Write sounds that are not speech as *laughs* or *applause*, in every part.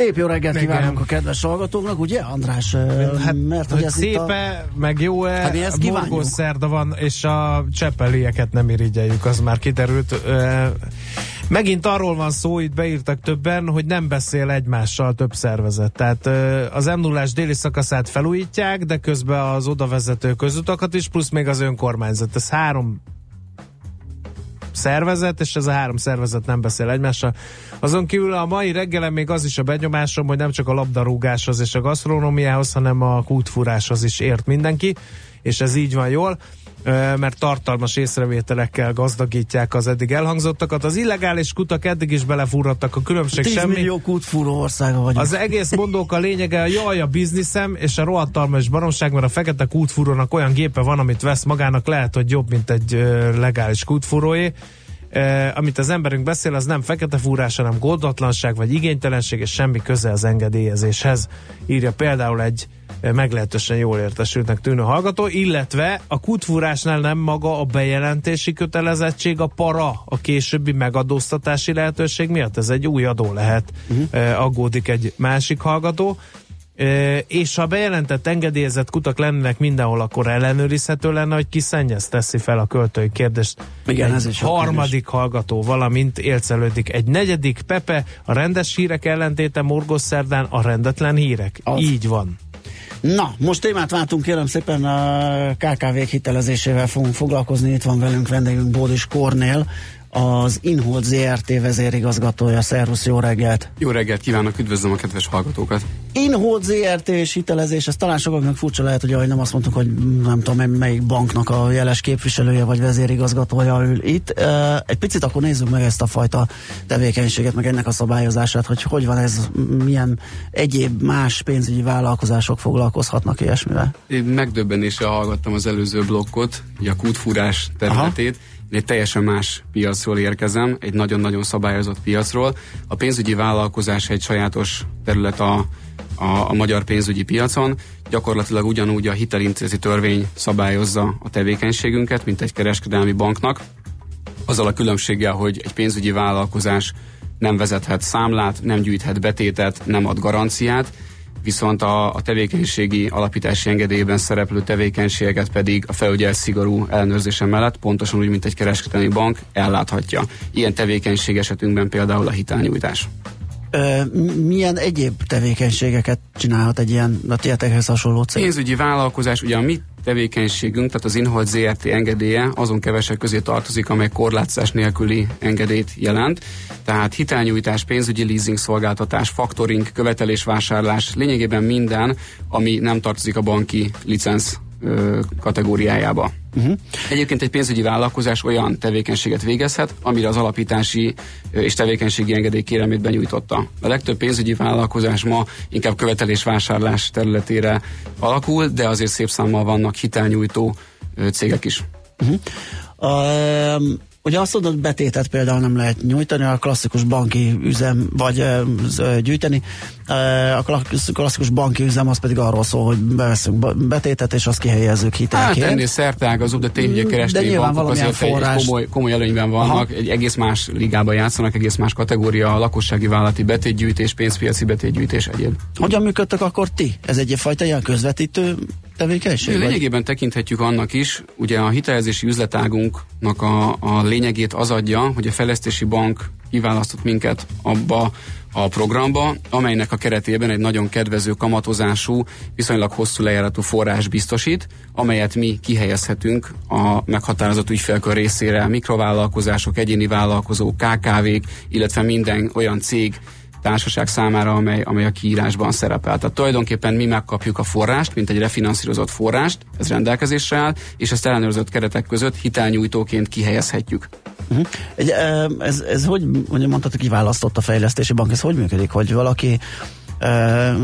Szép jó reggelt Igen. kívánunk a kedves hallgatóknak, ugye András? Hát, mert hogy ez szépe, a... meg jó-e, hát morgós szerda van, és a cseppelieket nem irigyeljük, az már kiderült. Megint arról van szó, itt beírtak többen, hogy nem beszél egymással több szervezet. Tehát az m 0 déli szakaszát felújítják, de közben az odavezető közutakat is, plusz még az önkormányzat. Ez három szervezet, és ez a három szervezet nem beszél egymással. Azon kívül a mai reggelen még az is a benyomásom, hogy nem csak a labdarúgáshoz és a gasztronómiához, hanem a kútfúráshoz is ért mindenki, és ez így van jól mert tartalmas észrevételekkel gazdagítják az eddig elhangzottakat. Az illegális kutak eddig is belefúrhattak, a különbség 10 semmi. millió kútfúró országa vagyunk. Az egész mondók a lényege, a jaj, a bizniszem, és a rohadtalmas baromság, mert a fekete kútfúrónak olyan gépe van, amit vesz magának, lehet, hogy jobb, mint egy legális kútfúróé eh, amit az emberünk beszél, az nem fekete fúrás, hanem goldatlanság vagy igénytelenség, és semmi köze az engedélyezéshez. Írja például egy meglehetősen jól értesültnek tűnő hallgató, illetve a kutfúrásnál nem maga a bejelentési kötelezettség, a para a későbbi megadóztatási lehetőség miatt. Ez egy új adó lehet, uh-huh. eh, aggódik egy másik hallgató és ha bejelentett engedélyezett kutak lennének mindenhol, akkor ellenőrizhető lenne, hogy ki szennyez, teszi fel a költői kérdést. Igen, ez is harmadik hallgató, valamint élcelődik. Egy negyedik Pepe, a rendes hírek ellentéte Morgos szerdán a rendetlen hírek. Az. Így van. Na, most témát váltunk, kérem szépen a kkv hitelezésével fogunk foglalkozni. Itt van velünk vendégünk Bódis Kornél, az Inhold ZRT vezérigazgatója. Szervusz, jó reggelt! Jó reggelt kívánok, üdvözlöm a kedves hallgatókat! Inhold ZRT és hitelezés, ez talán sokaknak furcsa lehet, hogy nem azt mondtuk, hogy nem tudom melyik banknak a jeles képviselője vagy vezérigazgatója ül itt. Egy picit akkor nézzük meg ezt a fajta tevékenységet, meg ennek a szabályozását, hogy hogy van ez, milyen egyéb más pénzügyi vállalkozások foglalkozhatnak ilyesmivel. Én megdöbbenéssel hallgattam az előző blokkot, a kútfúrás területét, Aha én egy teljesen más piacról érkezem, egy nagyon-nagyon szabályozott piacról. A pénzügyi vállalkozás egy sajátos terület a, a, a magyar pénzügyi piacon. Gyakorlatilag ugyanúgy a hitelintézeti törvény szabályozza a tevékenységünket, mint egy kereskedelmi banknak. Azzal a különbséggel, hogy egy pénzügyi vállalkozás nem vezethet számlát, nem gyűjthet betétet, nem ad garanciát, viszont a, a tevékenységi alapítási engedélyben szereplő tevékenységeket pedig a felügyelet szigorú ellenőrzése mellett, pontosan úgy, mint egy kereskedelmi bank, elláthatja. Ilyen tevékenység esetünkben például a hitelnyújtás. Ö, milyen egyéb tevékenységeket csinálhat egy ilyen a tietekhez hasonló cég? Pénzügyi vállalkozás, ugye a mi tevékenységünk, tehát az Inhold ZRT engedélye azon kevesek közé tartozik, amely korlátozás nélküli engedélyt jelent. Tehát hitelnyújtás, pénzügyi leasing szolgáltatás, faktoring, követelésvásárlás, lényegében minden, ami nem tartozik a banki licensz kategóriájába. Uh-huh. Egyébként egy pénzügyi vállalkozás olyan tevékenységet végezhet, amire az alapítási és tevékenységi engedély kérelmét benyújtotta. A legtöbb pénzügyi vállalkozás ma inkább követelés-vásárlás területére alakul, de azért szép számmal vannak hitelnyújtó cégek is. Uh-huh. Um Ugye azt mondod, betétet például nem lehet nyújtani, a klasszikus banki üzem, vagy gyűjteni. A klasszikus banki üzem az pedig arról szól, hogy beveszünk betétet, és azt kihelyezzük hitelként. Hát ennél szertágazóbb, de tényleg kereskedői bankok azért forrás... egy komoly, komoly előnyben vannak, Aha. egy egész más ligában játszanak, egész más kategória, a lakossági vállalati betétgyűjtés, pénzpiaci betétgyűjtés egyéb. Hogyan működtek akkor ti? Ez egyfajta ilyen közvetítő tevékenység? Lényegében tekinthetjük annak is, ugye a hitelezési üzletágunknak a, a lényegét az adja, hogy a fejlesztési bank kiválasztott minket abba a programba, amelynek a keretében egy nagyon kedvező kamatozású, viszonylag hosszú lejáratú forrás biztosít, amelyet mi kihelyezhetünk a meghatározott ügyfélkör részére, mikrovállalkozások, egyéni vállalkozók, KKV-k, illetve minden olyan cég, társaság számára, amely, amely a kiírásban szerepel. Tehát tulajdonképpen mi megkapjuk a forrást, mint egy refinanszírozott forrást, ez rendelkezésre áll, és ezt ellenőrzött keretek között hitelnyújtóként kihelyezhetjük. Uh-huh. Egy, ez, ez hogy, mondtad, hogy kiválasztott a fejlesztési bank, ez hogy működik, hogy valaki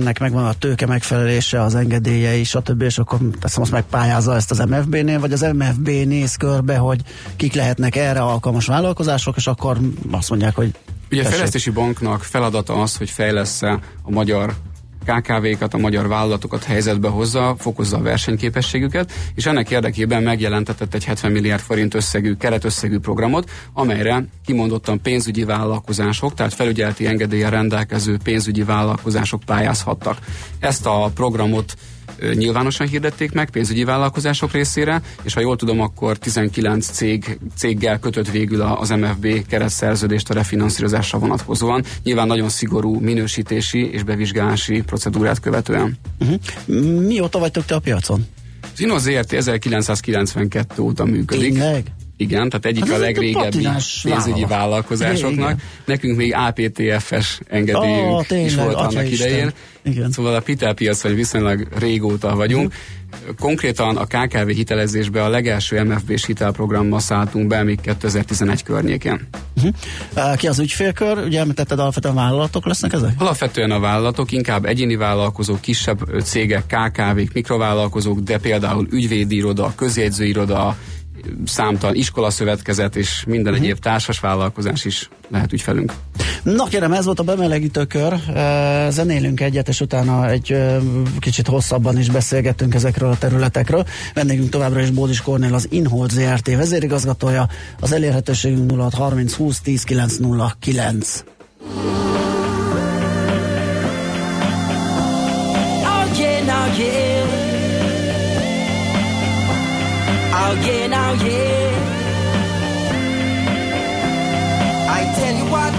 nek megvan a tőke megfelelése, az engedélyei, stb. És akkor teszem azt megpályázza ezt az MFB-nél, vagy az MFB néz körbe, hogy kik lehetnek erre alkalmas vállalkozások, és akkor azt mondják, hogy Ugye a Fejlesztési Banknak feladata az, hogy fejlesz a magyar KKV-kat, a magyar vállalatokat helyzetbe hozza, fokozza a versenyképességüket, és ennek érdekében megjelentetett egy 70 milliárd forint összegű, keretösszegű programot, amelyre kimondottan pénzügyi vállalkozások, tehát felügyeleti engedélye rendelkező pénzügyi vállalkozások pályázhattak. Ezt a programot nyilvánosan hirdették meg pénzügyi vállalkozások részére, és ha jól tudom, akkor 19 cég, céggel kötött végül az MFB keretszerződést a refinanszírozásra vonatkozóan. Nyilván nagyon szigorú minősítési és bevizsgálási procedúrát követően. Uh-huh. Mióta vagytok te a piacon? Az Inno ZRT 1992 óta működik. Tényleg? Igen, tehát egyik hát a legrégebbi pénzügyi vállalat. vállalkozásoknak. Igen. Nekünk még APTF-es engedélyünk oh, tényleg, is volt annak idején. Igen. Szóval a pitelpiacon viszonylag régóta vagyunk. Konkrétan a KKV hitelezésbe a legelső MFB-s hitelprogrammal szálltunk be még 2011 környékén. Uh-huh. Ki az ügyfélkör? Ugye említetted, alapvetően vállalatok lesznek ezek? Alapvetően a vállalatok, inkább egyéni vállalkozók, kisebb cégek, KKV-k, mikrovállalkozók, de például ügyvédiroda, közjegyzőiroda, számtalan iskolaszövetkezet és minden uh-huh. egyéb társas vállalkozás is lehet ügyfelünk. Na kérem, ez volt a bemelegítőkör. Zenélünk egyet, és utána egy kicsit hosszabban is beszélgettünk ezekről a területekről. Vendégünk továbbra is Bódis Kornél, az Inhold ZRT vezérigazgatója. Az elérhetőségünk 0630 20 10 909. Oh yeah, now yeah. I tell you what.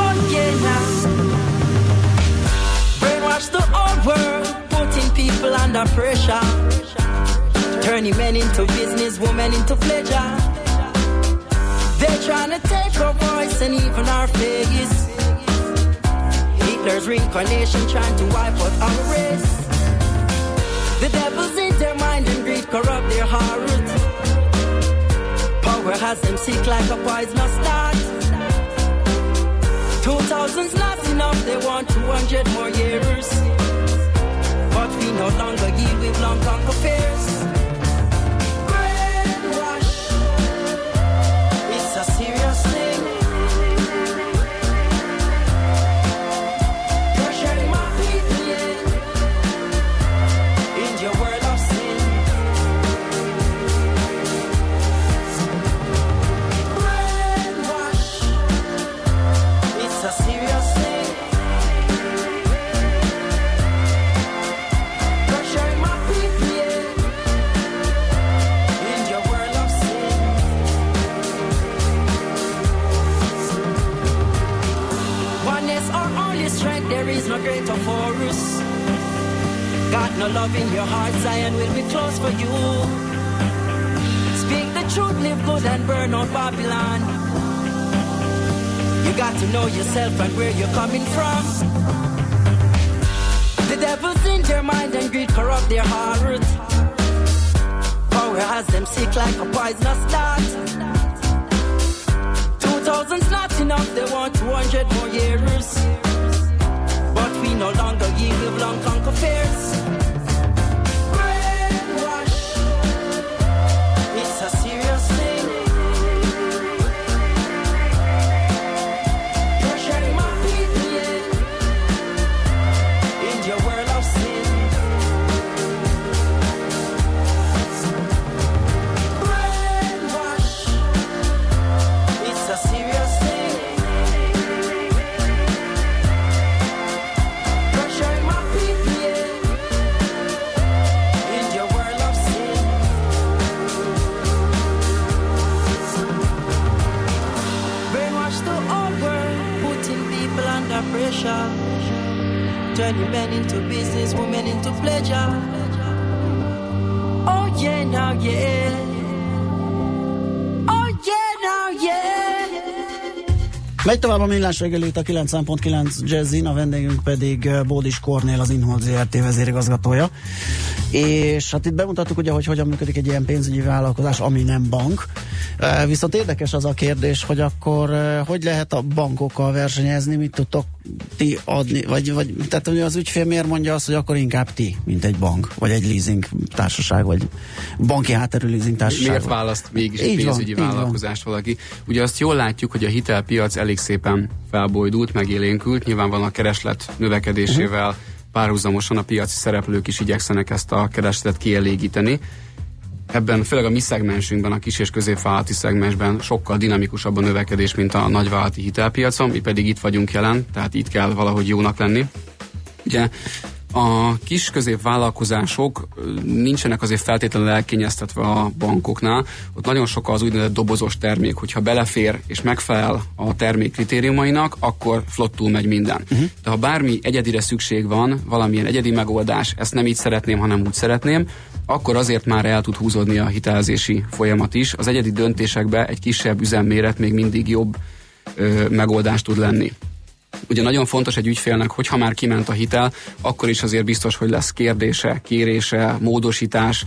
Oh yeah, now. Brainwash the old world, putting people under pressure. Turning men into business, women into pleasure. They're trying to take our voice and even our face. Hitler's reincarnation trying to wipe out our race. The devil's their mind and greed corrupt their heart. Power has them sick like a poisonous dart. Two thousand's not enough, they want two hundred more years. But we no longer yield with long conquer fears. To know yourself and where you're coming from. The devil's in their mind and greed corrupt their heart. Power has them sick like a poisonous dart. Two thousand's not enough, they want 200 more years. But we no longer give long conquer fears. Turning men into business, women into pleasure. Oh yeah, now yeah. Oh yeah, now yeah. Megy tovább a millás reggeli a 9.9 Jazzin, a vendégünk pedig eh, Bódis Kornél, az Inhold ZRT vezérigazgatója. És hát itt bemutattuk ugye, hogy hogyan működik egy ilyen pénzügyi vállalkozás, ami nem bank. Viszont érdekes az a kérdés, hogy akkor hogy lehet a bankokkal versenyezni, mit tudtok ti adni, vagy, vagy tehát az ügyfél miért mondja azt, hogy akkor inkább ti, mint egy bank, vagy egy leasing társaság, vagy banki hátterű leasing társaság. Miért választ mégis egy pénzügyi van, vállalkozást valaki? Ugye azt jól látjuk, hogy a hitelpiac elég szépen felbojdult, megélénkült, nyilván van a kereslet növekedésével, uh-huh párhuzamosan a piaci szereplők is igyekszenek ezt a keresletet kielégíteni. Ebben főleg a mi szegmensünkben, a kis és középvállalati szegmensben sokkal dinamikusabb a növekedés, mint a nagyvállalati hitelpiacon, mi pedig itt vagyunk jelen, tehát itt kell valahogy jónak lenni. Ugye a kis középvállalkozások nincsenek azért feltétlenül elkényeztetve a bankoknál. Ott nagyon sok az úgynevezett dobozos termék, hogyha belefér és megfelel a termék kritériumainak, akkor flottul megy minden. Uh-huh. De ha bármi egyedire szükség van, valamilyen egyedi megoldás, ezt nem így szeretném, hanem úgy szeretném, akkor azért már el tud húzódni a hitelezési folyamat is. Az egyedi döntésekbe egy kisebb üzemméret még mindig jobb ö, megoldás tud lenni. Ugye nagyon fontos egy ügyfélnek, hogyha már kiment a hitel, akkor is azért biztos, hogy lesz kérdése, kérése, módosítás.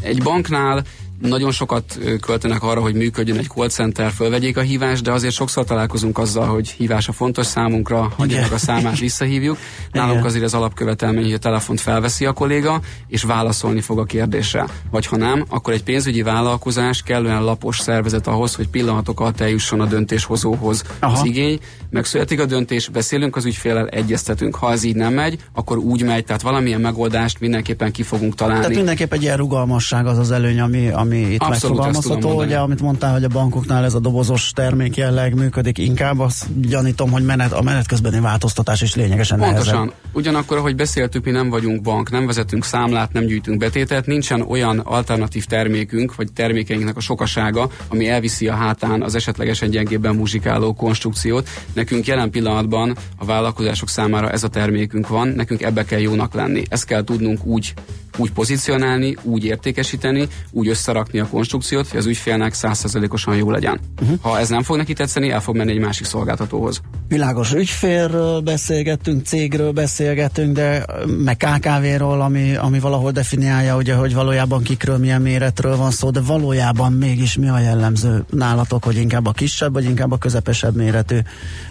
Egy banknál nagyon sokat költenek arra, hogy működjön egy call center, fölvegyék a hívást, de azért sokszor találkozunk azzal, hogy hívása fontos számunkra, hagyjanak a számát, visszahívjuk. *laughs* Nálunk azért az alapkövetelmény, hogy a telefont felveszi a kolléga, és válaszolni fog a kérdésre. Vagy ha nem, akkor egy pénzügyi vállalkozás kellően lapos szervezet ahhoz, hogy pillanatok alatt eljusson a döntéshozóhoz Aha. az igény. Megszületik a döntés, beszélünk az ügyfélel, egyeztetünk. Ha ez így nem megy, akkor úgy megy, tehát valamilyen megoldást mindenképpen ki fogunk találni. Tehát mindenképp egy ilyen rugalmasság az az előny, ami, ami ami itt Abszolút megfogalmazható, ugye, amit mondtál, hogy a bankoknál ez a dobozos termék jelleg működik inkább, azt gyanítom, hogy menet, a menet közbeni változtatás is lényegesen Pontosan. Nehezebb. Ugyanakkor, ahogy beszéltük, mi nem vagyunk bank, nem vezetünk számlát, nem gyűjtünk betétet, nincsen olyan alternatív termékünk, vagy termékeinknek a sokasága, ami elviszi a hátán az esetlegesen gyengébben muzsikáló konstrukciót. Nekünk jelen pillanatban a vállalkozások számára ez a termékünk van, nekünk ebbe kell jónak lenni. Ezt kell tudnunk úgy úgy pozícionálni, úgy értékesíteni, úgy összerakni a konstrukciót, hogy az ügyfélnek százszerzelékosan jó legyen. Uh-huh. Ha ez nem fog neki tetszeni, el fog menni egy másik szolgáltatóhoz. Világos ügyfélről beszélgettünk, cégről beszélgetünk, de meg KKV-ról, ami, ami valahol definiálja, ugye, hogy valójában kikről, milyen méretről van szó, de valójában mégis mi a jellemző nálatok, hogy inkább a kisebb, vagy inkább a közepesebb méretű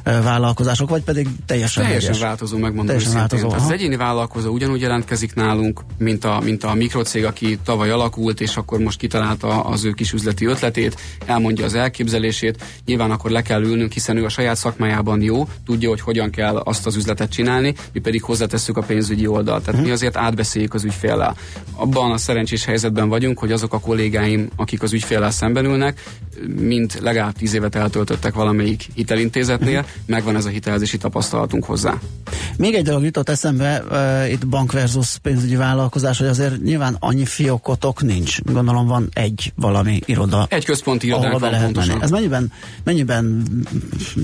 vállalkozások, vagy pedig teljesen Teljesen változó, megmondom teljesen változó. Az egyéni vállalkozó ugyanúgy jelentkezik nálunk, mint a mint a mikrocég, aki tavaly alakult, és akkor most kitalálta az ő kis üzleti ötletét, elmondja az elképzelését, nyilván akkor le kell ülnünk, hiszen ő a saját szakmájában jó, tudja, hogy hogyan kell azt az üzletet csinálni, mi pedig hozzátesszük a pénzügyi oldalt. Tehát mi azért átbeszéljük az ügyféllel. Abban a szerencsés helyzetben vagyunk, hogy azok a kollégáim, akik az ügyféllel szemben ülnek, mint legalább tíz évet eltöltöttek valamelyik hitelintézetnél, megvan ez a hitelezési tapasztalatunk hozzá. Még egy dolog jutott eszembe, uh, itt bank versus pénzügyi vállalkozás, hogy azért nyilván annyi fiokotok nincs. Gondolom van egy valami iroda. Egy központi irodánk van pontosan. Menni. Ez mennyiben, mennyiben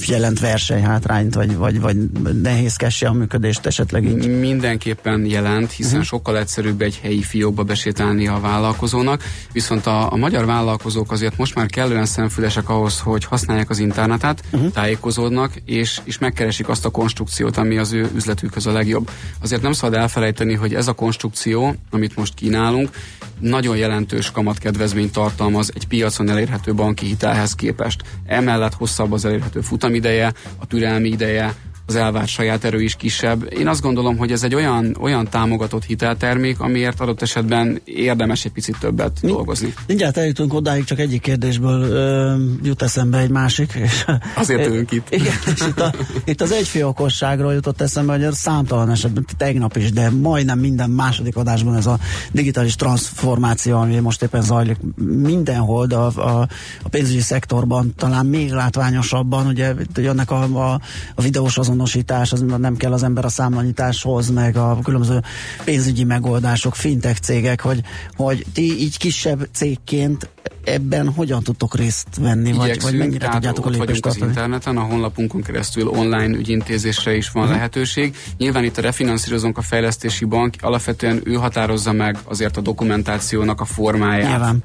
jelent versenyhátrányt, vagy, vagy, vagy nehézkesse a működést esetleg így? Mindenképpen jelent, hiszen uh-huh. sokkal egyszerűbb egy helyi fiókba besétálni a vállalkozónak, viszont a, a magyar vállalkozók azért most már kellően szemfülesek ahhoz, hogy használják az internetet, uh-huh. tájékozódnak, és, és megkeresik azt a konstrukciót, ami az ő üzletükhöz a legjobb. Azért nem szabad elfelejteni, hogy ez a konstrukció, amit most kínálunk, nagyon jelentős kamatkedvezményt tartalmaz egy piacon elérhető banki hitelhez képest. Emellett hosszabb az elérhető futamideje, a türelmi ideje, az elvárt saját erő is kisebb. Én azt gondolom, hogy ez egy olyan, olyan támogatott hiteltermék, amiért adott esetben érdemes egy picit többet Mi, dolgozni. Mindjárt eljutunk odáig, csak egyik kérdésből ö, jut eszembe egy másik. És, Azért *laughs* ülünk itt. Igen, és itt, a, itt az egyfiókosságról jutott eszembe, hogy számtalan esetben, tegnap is, de majdnem minden második adásban ez a digitális transformáció, ami most éppen zajlik mindenhol, de a, a, a pénzügyi szektorban talán még látványosabban, ugye jönnek a, a, a videós azon azonosítás, az nem kell az ember a számlanyításhoz, meg a különböző pénzügyi megoldások, fintech cégek, hogy, hogy ti így kisebb cégként ebben hogyan tudtok részt venni, vagy, vagy mennyire tehát tudjátok a lépést az interneten, a honlapunkon keresztül online ügyintézésre is van uh-huh. lehetőség. Nyilván itt a refinanszírozónk a fejlesztési bank, alapvetően ő határozza meg azért a dokumentációnak a formáját. Nyilván.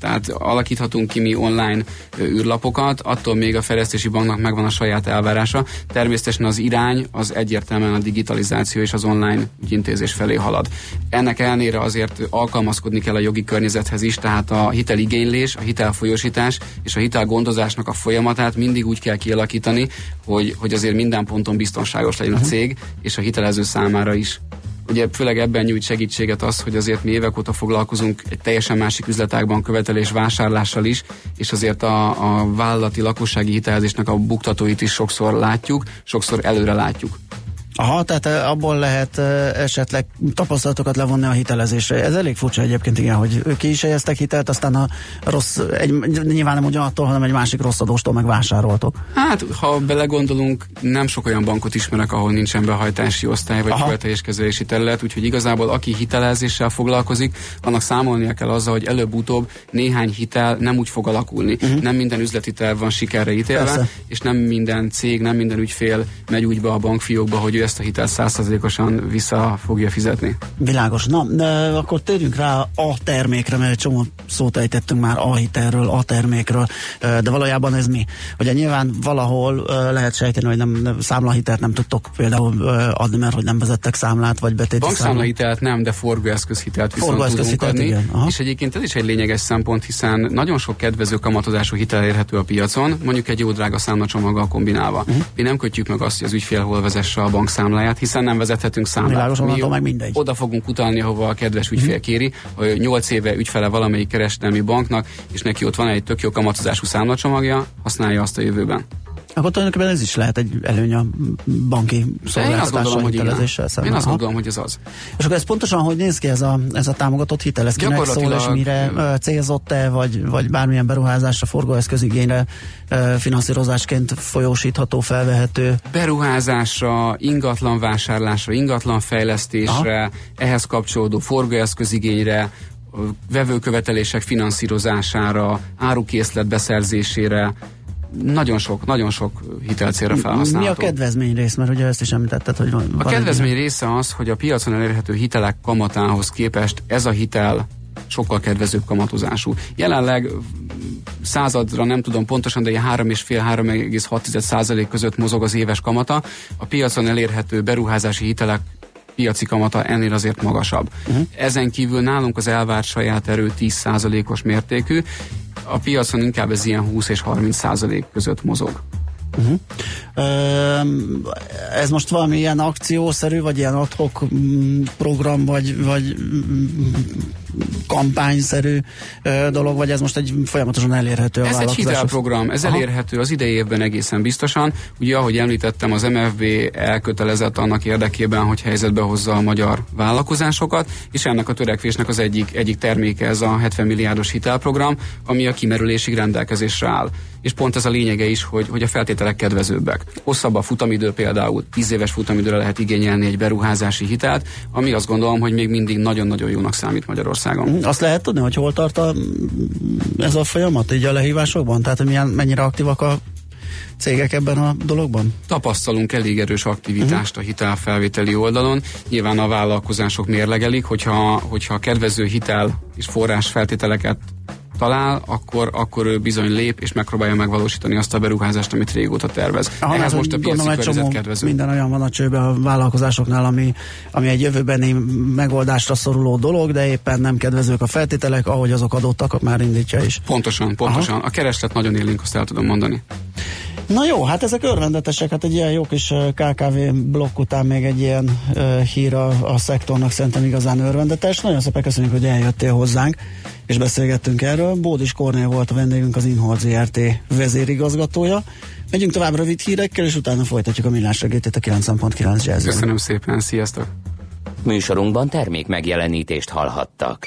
Tehát alakíthatunk ki mi online űrlapokat, attól még a fejlesztési banknak megvan a saját elvárása. Természetesen az irány az egyértelműen a digitalizáció és az online ügyintézés felé halad. Ennek ellenére azért alkalmazkodni kell a jogi környezethez is, tehát a hiteligénylés, a hitelfolyósítás és a hitelgondozásnak a folyamatát mindig úgy kell kialakítani, hogy, hogy azért minden ponton biztonságos legyen a mhm. cég, és a hitelező számára is. Ugye főleg ebben nyújt segítséget az, hogy azért mi évek óta foglalkozunk egy teljesen másik üzletágban követelés vásárlással is, és azért a, a vállalati lakossági hitelezésnek a buktatóit is sokszor látjuk, sokszor előre látjuk. Aha, tehát eh, abból lehet eh, esetleg tapasztalatokat levonni a hitelezésre. Ez elég furcsa egyébként, igen, hogy ők is helyeztek hitelt, aztán a rossz, egy, nyilván nem ugyanattól, hanem egy másik rossz adóstól megvásároltok. Hát, ha belegondolunk, nem sok olyan bankot ismerek, ahol nincsen behajtási osztály vagy követeléskezelési terület, úgyhogy igazából aki hitelezéssel foglalkozik, annak számolnia kell azzal, hogy előbb-utóbb néhány hitel nem úgy fog alakulni. Uh-huh. Nem minden üzleti terv van sikerre ítélve, Persze. és nem minden cég, nem minden ügyfél megy úgy be a bankfiókba, hogy ő ezt a hitelt százszerzékosan vissza fogja fizetni. Világos. Na, de akkor térjünk rá a termékre, mert egy csomó szót ejtettünk már a hitelről, a termékről, de valójában ez mi? Ugye nyilván valahol lehet sejteni, hogy nem, számlahitelt nem tudtok például adni, mert hogy nem vezettek számlát, vagy betéti Bankszámlahitelt nem, de forgóeszközhitelt viszont Forgóeszköz tudunk adni. Igen. És egyébként ez is egy lényeges szempont, hiszen nagyon sok kedvező kamatozású hitel érhető a piacon, mondjuk egy jó drága számlacsomaggal kombinálva. Uh-huh. Mi nem kötjük meg azt, hogy az ügyfél hol vezesse a bankszámláját, hiszen nem vezethetünk számlát. Világos, Mi meg mindegy. Oda fogunk utalni, ahova a kedves ügyfél uh-huh. kéri, hogy 8 éve ügyfele valamelyik kereskedelmi banknak, és neki ott van egy tök jó kamatozású számlacsomagja, használja azt a jövőben. Akkor tulajdonképpen ez is lehet egy előny a banki szolgáltatással, hitelezéssel szemben. Én azt gondolom, hogy ez az. És akkor ez pontosan hogy néz ki ez a, ez a támogatott hitel? Ez kinek szól, és mire célzott-e, vagy, vagy bármilyen beruházásra, forgóeszközigényre finanszírozásként folyósítható, felvehető? Beruházásra, ingatlan vásárlásra, ingatlan fejlesztésre, Aha. ehhez kapcsolódó forgóeszközigényre, vevőkövetelések finanszírozására, árukészlet beszerzésére, nagyon sok, nagyon sok hitelcélra felhasználható. Mi a kedvezmény rész? Mert ugye ezt is említetted, hogy van. A kedvezmény része az, hogy a piacon elérhető hitelek kamatához képest ez a hitel sokkal kedvezőbb kamatozású. Jelenleg századra nem tudom pontosan, de ilyen 3,5-3,6 százalék között mozog az éves kamata. A piacon elérhető beruházási hitelek piaci kamata ennél azért magasabb. Uh-huh. Ezen kívül nálunk az elvárt saját erő 10%-os mértékű, a piacon inkább ez ilyen 20 és 30 százalék között mozog. Uh-huh. Ez most valami ilyen akciószerű, vagy ilyen adhok mm, program, vagy, vagy mm, kampányszerű dolog, vagy ez most egy folyamatosan elérhető a Ez egy hitelprogram, ez Aha. elérhető az idei évben egészen biztosan. Ugye, ahogy említettem, az MFB elkötelezett annak érdekében, hogy helyzetbe hozza a magyar vállalkozásokat, és ennek a törekvésnek az egyik, egyik terméke ez a 70 milliárdos hitelprogram, ami a kimerülésig rendelkezésre áll. És pont ez a lényege is, hogy, hogy a feltételek kedvezőbbek. Hosszabb a futamidő például, 10 éves futamidőre lehet igényelni egy beruházási hitelt, ami azt gondolom, hogy még mindig nagyon-nagyon jónak számít Magyarországon. Mm, azt lehet tudni, hogy hol tart a, ez a folyamat így a lehívásokban? Tehát milyen, mennyire aktívak a cégek ebben a dologban? Tapasztalunk elég erős aktivitást uh-huh. a hitelfelvételi oldalon. Nyilván a vállalkozások mérlegelik, hogyha, hogyha kedvező hitel és forrás feltételeket talál, akkor, akkor ő bizony lép, és megpróbálja megvalósítani azt a beruházást, amit régóta tervez. Aha, Ehhez most a piaci környezet kedvező. Minden olyan van a csőben a vállalkozásoknál, ami, ami egy jövőbeni megoldásra szoruló dolog, de éppen nem kedvezők a feltételek, ahogy azok adottak, már indítja is. Pontosan, pontosan. Aha. A kereslet nagyon élénk, azt el tudom mondani. Na jó, hát ezek örvendetesek, hát egy ilyen jó kis KKV blokk után még egy ilyen uh, hír a, a szektornak szerintem igazán örvendetes. Nagyon szépen köszönjük, hogy eljöttél hozzánk, és beszélgettünk erről. Bódis Kornél volt a vendégünk, az Inhold ZRT vezérigazgatója. Megyünk tovább rövid hírekkel, és utána folytatjuk a millás regétét a 90.9 jazz Köszönöm szépen, sziasztok! Műsorunkban termék megjelenítést hallhattak.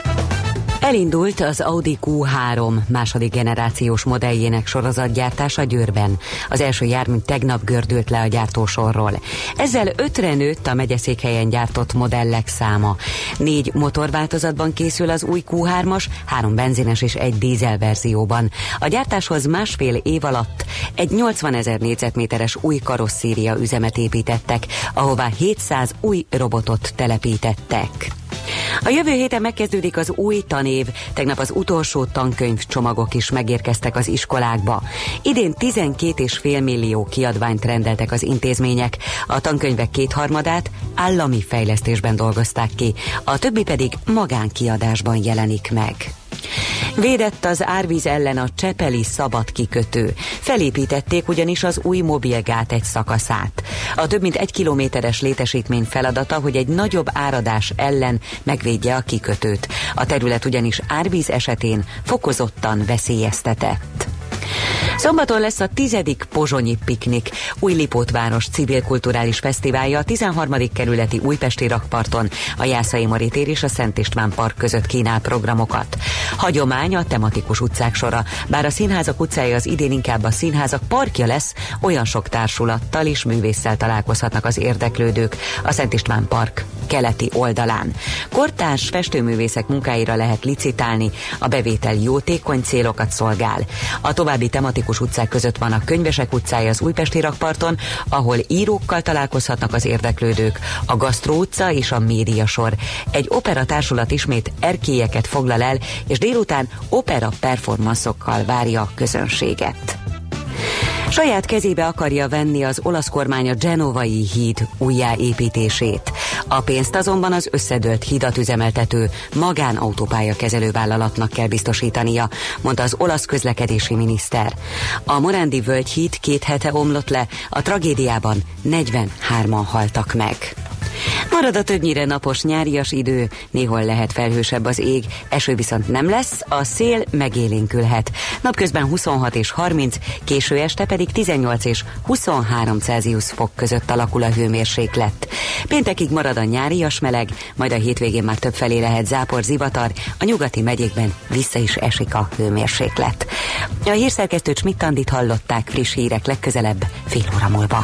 Elindult az Audi Q3 második generációs modelljének sorozatgyártása Győrben. Az első jármű tegnap gördült le a gyártósorról. Ezzel ötre nőtt a megyeszékhelyen gyártott modellek száma. Négy motorváltozatban készül az új Q3-as, három benzines és egy dízel verzióban. A gyártáshoz másfél év alatt egy 80 ezer négyzetméteres új karosszéria üzemet építettek, ahová 700 új robotot telepítettek. A jövő héten megkezdődik az új tanév. Tegnap az utolsó tankönyv csomagok is megérkeztek az iskolákba. Idén 12,5 millió kiadványt rendeltek az intézmények. A tankönyvek kétharmadát állami fejlesztésben dolgozták ki, a többi pedig magánkiadásban jelenik meg. Védett az árvíz ellen a Csepeli szabad kikötő. Felépítették ugyanis az új mobilgát egy szakaszát. A több mint egy kilométeres létesítmény feladata, hogy egy nagyobb áradás ellen megvédje a kikötőt. A terület ugyanis árvíz esetén fokozottan veszélyeztetett. Szombaton lesz a tizedik Pozsonyi Piknik, új Lipótváros civil kulturális fesztiválja a 13. kerületi Újpesti rakparton, a Jászai Mari tér és a Szent István Park között kínál programokat. Hagyomány a tematikus utcák sora, bár a színházak utcája az idén inkább a színházak parkja lesz, olyan sok társulattal és művésszel találkozhatnak az érdeklődők a Szent István Park keleti oldalán. Kortárs festőművészek munkáira lehet licitálni, a bevétel jótékony célokat szolgál. A további tematikus utcák között van a Könyvesek utcája az Újpesti rakparton, ahol írókkal találkozhatnak az érdeklődők, a Gasztró utca és a Média sor. Egy opera társulat ismét erkélyeket foglal el, és délután opera performanszokkal várja a közönséget. Saját kezébe akarja venni az olasz kormány a Genovai híd újjáépítését. A pénzt azonban az összedőlt hidat üzemeltető magánautópálya kezelővállalatnak kell biztosítania, mondta az olasz közlekedési miniszter. A Morendi völgyhíd két hete omlott le, a tragédiában 43-an haltak meg. Marad a többnyire napos nyárias idő, néhol lehet felhősebb az ég, eső viszont nem lesz, a szél megélénkülhet. Napközben 26 és 30, késő este pedig 18 és 23 Celsius fok között alakul a hőmérséklet. Péntekig marad a nyárias meleg, majd a hétvégén már többfelé lehet zápor, zivatar, a nyugati megyékben vissza is esik a hőmérséklet. A hírszerkesztő Csmittandit hallották friss hírek legközelebb fél óra múlva.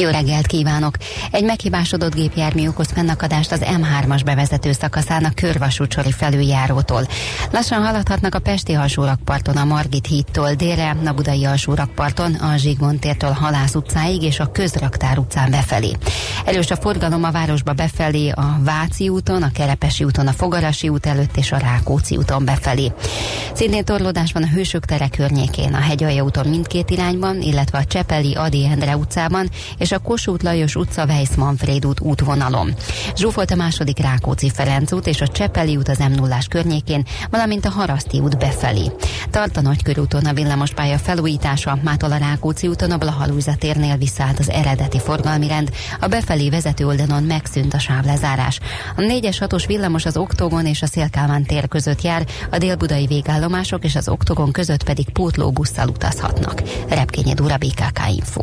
jó reggelt kívánok! Egy meghibásodott gépjármű okoz fennakadást az M3-as bevezető szakaszán a körvasúcsori felüljárótól. Lassan haladhatnak a Pesti alsórakparton a Margit hídtól délre, a Budai alsórakparton a Zsigmond tértől Halász utcáig és a Közraktár utcán befelé. Erős a forgalom a városba befelé a Váci úton, a Kerepesi úton, a Fogarasi út előtt és a Rákóczi úton befelé. Szintén torlódás van a Hősök tere környékén, a Hegyalja úton mindkét irányban, illetve a Csepeli Adi Endre utcában és a Kossuth Lajos utca Weiss Manfred út útvonalon. Zsúfolt a második Rákóczi Ferenc út és a Csepeli út az m 0 környékén, valamint a Haraszti út befelé. Tart a Nagykörúton a villamospálya felújítása, mától a Rákóczi úton a Blahalújza térnél visszaállt az eredeti forgalmi rend, a befelé vezető oldalon megszűnt a sávlezárás. A 4-es 6-os villamos az Oktogon és a Szélkálmán tér között jár, a délbudai végállomások és az Oktogon között pedig pótlóbusszal utazhatnak. Repkényi Dura BKK Info.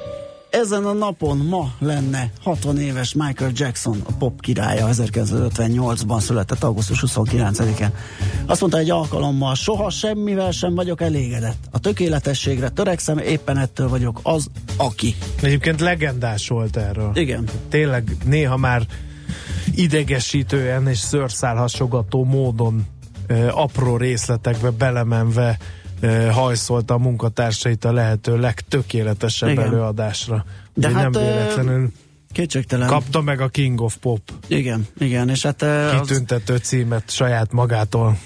Ezen a napon ma lenne 60 éves Michael Jackson, a pop királya, 1958-ban született augusztus 29-en. Azt mondta egy alkalommal, soha semmivel sem vagyok elégedett. A tökéletességre törekszem, éppen ettől vagyok az, aki. Egyébként legendás volt erről. Igen. Tényleg néha már idegesítően és szőrszálhasogató módon apró részletekbe belemenve hajszolta a munkatársait a lehető legtökéletesebb Igen. előadásra. De hát, nem véletlenül kétségtelen. kapta meg a King of Pop. Igen, igen, és hát... Kitüntető az... címet saját magától.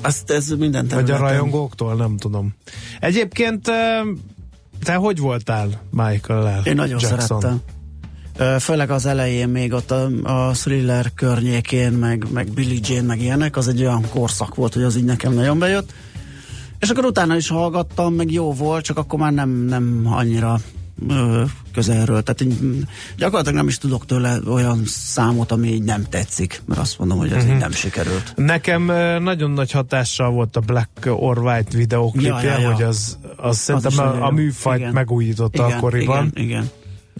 Azt ez minden területen. Vagy a rajongóktól, nem tudom. Egyébként te hogy voltál Michael-lel? Én nagyon Jackson? szerettem. Főleg az elején még ott a, a thriller környékén, meg, meg Billie Jane, meg ilyenek, az egy olyan korszak volt, hogy az így nekem nagyon bejött. És akkor utána is hallgattam, meg jó volt, csak akkor már nem, nem annyira ö, közelről. Tehát így, gyakorlatilag nem is tudok tőle olyan számot, ami így nem tetszik, mert azt mondom, hogy ez uh-huh. így nem sikerült. Nekem nagyon nagy hatással volt a Black or White videóklipje, ja, ja, ja. hogy az, az szerintem a, a műfajt igen. megújította igen, akkoriban. Igen,